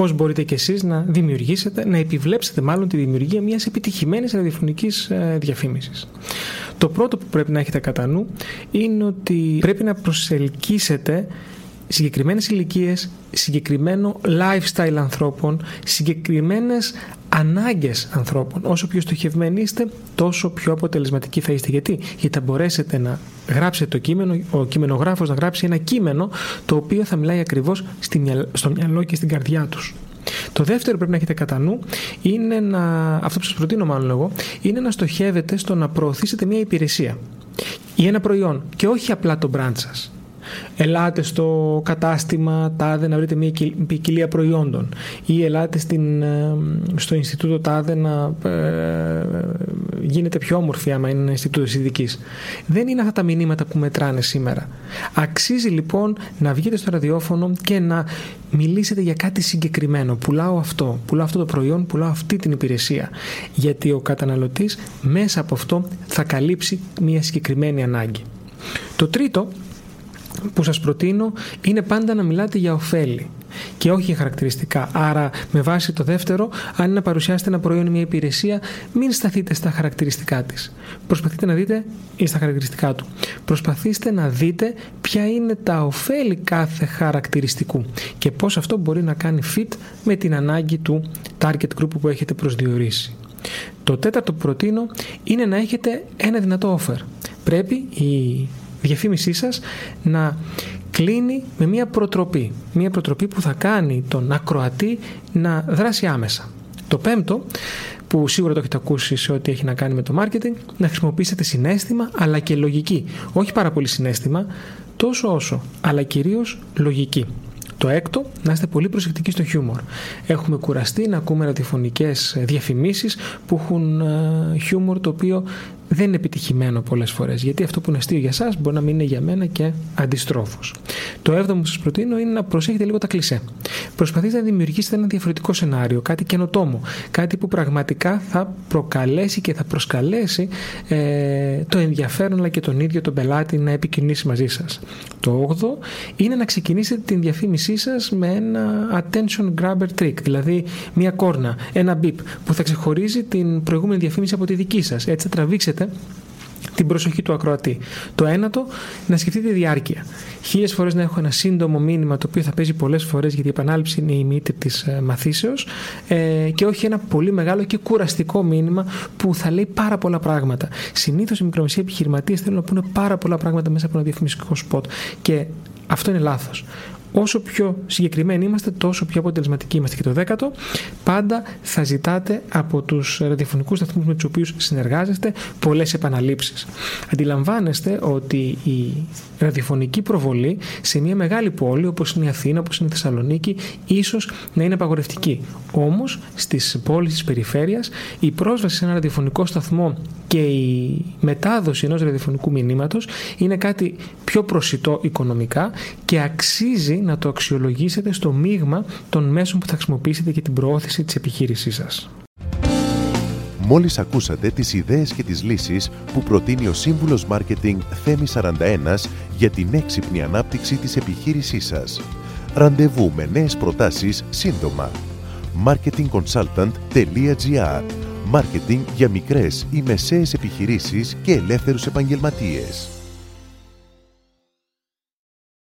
Πώς μπορείτε κι εσείς να δημιουργήσετε, να επιβλέψετε μάλλον τη δημιουργία μιας επιτυχημένης ραδιοφωνικής ε, διαφήμισης. Το πρώτο που πρέπει να έχετε κατά νου είναι ότι πρέπει να προσελκύσετε συγκεκριμένες ηλικίες, συγκεκριμένο lifestyle ανθρώπων, συγκεκριμένες ανάγκες ανθρώπων. Όσο πιο στοχευμένοι είστε, τόσο πιο αποτελεσματικοί θα είστε. Γιατί, Γιατί θα μπορέσετε να γράψετε το κείμενο, ο κειμενογράφος να γράψει ένα κείμενο το οποίο θα μιλάει ακριβώς στο μυαλό και στην καρδιά τους. Το δεύτερο πρέπει να έχετε κατά νου είναι να, αυτό που σας προτείνω μάλλον εγώ, είναι να στοχεύετε στο να προωθήσετε μια υπηρεσία ή ένα προϊόν και όχι απλά το brand σας ελάτε στο κατάστημα τάδε να βρείτε μια ποικιλία προϊόντων ή ελάτε στην, ε, στο Ινστιτούτο τάδε να ε, γίνετε πιο όμορφοι άμα είναι ένα Ινστιτούτο ειδικής. Δεν είναι αυτά τα μηνύματα που μετράνε σήμερα. Αξίζει λοιπόν να βγείτε στο ραδιόφωνο και να μιλήσετε για κάτι συγκεκριμένο. Πουλάω αυτό, πουλάω αυτό το προϊόν, πουλάω αυτή την υπηρεσία. Γιατί ο καταναλωτής μέσα από αυτό θα καλύψει μια συγκεκριμένη ανάγκη. Το τρίτο που σας προτείνω είναι πάντα να μιλάτε για ωφέλη και όχι για χαρακτηριστικά. Άρα, με βάση το δεύτερο, αν είναι να παρουσιάσετε ένα προϊόν ή μια υπηρεσία, μην σταθείτε στα χαρακτηριστικά της. Προσπαθείτε να δείτε ή στα χαρακτηριστικά του. Προσπαθήστε να δείτε ποια είναι τα ωφέλη κάθε χαρακτηριστικού και πώς αυτό μπορεί να κάνει fit με την ανάγκη του target group που έχετε προσδιορίσει. Το τέταρτο που προτείνω είναι να έχετε ένα δυνατό offer. Πρέπει η διαφήμισή σας να κλείνει με μια προτροπή. Μια προτροπή που θα κάνει τον ακροατή να δράσει άμεσα. Το πέμπτο, που σίγουρα το έχετε ακούσει σε ό,τι έχει να κάνει με το marketing, να χρησιμοποιήσετε συνέστημα αλλά και λογική. Όχι πάρα πολύ συνέστημα, τόσο όσο, αλλά κυρίως λογική. Το έκτο, να είστε πολύ προσεκτικοί στο χιούμορ. Έχουμε κουραστεί να ακούμε ραδιοφωνικές διαφημίσεις που έχουν ε, χιούμορ το οποίο δεν είναι επιτυχημένο πολλές φορές. Γιατί αυτό που είναι αστείο για εσά μπορεί να μην είναι για μένα και αντιστρόφως. Το έβδομο που σας προτείνω είναι να προσέχετε λίγο τα κλισέ. Προσπαθείτε να δημιουργήσετε ένα διαφορετικό σενάριο, κάτι καινοτόμο. Κάτι που πραγματικά θα προκαλέσει και θα προσκαλέσει ε, το ενδιαφέρον αλλά και τον ίδιο τον πελάτη να επικοινωνήσει μαζί σας. Το όγδο είναι να ξεκινήσετε την διαφήμισή σας με ένα attention grabber trick, δηλαδή μια κόρνα, ένα beep που θα ξεχωρίζει την προηγούμενη διαφήμιση από τη δική σας. Έτσι θα τραβήξετε την προσοχή του ακροατή. Το ένατο, να σκεφτείτε τη διάρκεια. Χίλιες φορές να έχω ένα σύντομο μήνυμα το οποίο θα παίζει πολλές φορές γιατί η επανάληψη είναι η μύτη της ε, μαθήσεως ε, και όχι ένα πολύ μεγάλο και κουραστικό μήνυμα που θα λέει πάρα πολλά πράγματα. Συνήθως οι μικρομεσαίοι επιχειρηματίες θέλουν να πούνε πάρα πολλά πράγματα μέσα από ένα διαφημιστικό σποτ και αυτό είναι λάθος. Όσο πιο συγκεκριμένοι είμαστε, τόσο πιο αποτελεσματικοί είμαστε. Και το δέκατο, πάντα θα ζητάτε από τους ραδιοφωνικούς σταθμούς με τους οποίους συνεργάζεστε πολλές επαναλήψεις. Αντιλαμβάνεστε ότι η ραδιοφωνική προβολή σε μια μεγάλη πόλη όπως είναι η Αθήνα, όπως είναι η Θεσσαλονίκη, ίσως να είναι απαγορευτική. Όμως στις πόλεις της περιφέρειας η πρόσβαση σε ένα ραδιοφωνικό σταθμό και η μετάδοση ενός ραδιοφωνικού μηνύματος είναι κάτι πιο προσιτό οικονομικά και αξίζει να το αξιολογήσετε στο μείγμα των μέσων που θα χρησιμοποιήσετε για την προώθηση της επιχείρησής σας. Μόλις ακούσατε τις ιδέες και τις λύσεις που προτείνει ο Σύμβουλος Μάρκετινγκ Θέμη 41 για την έξυπνη ανάπτυξη της επιχείρησής σας. Ραντεβού με νέες προτάσεις σύντομα. marketingconsultant.gr Μάρκετινγκ για μικρές ή μεσαίες επιχειρήσεις και ελεύθερους επαγγελματίες.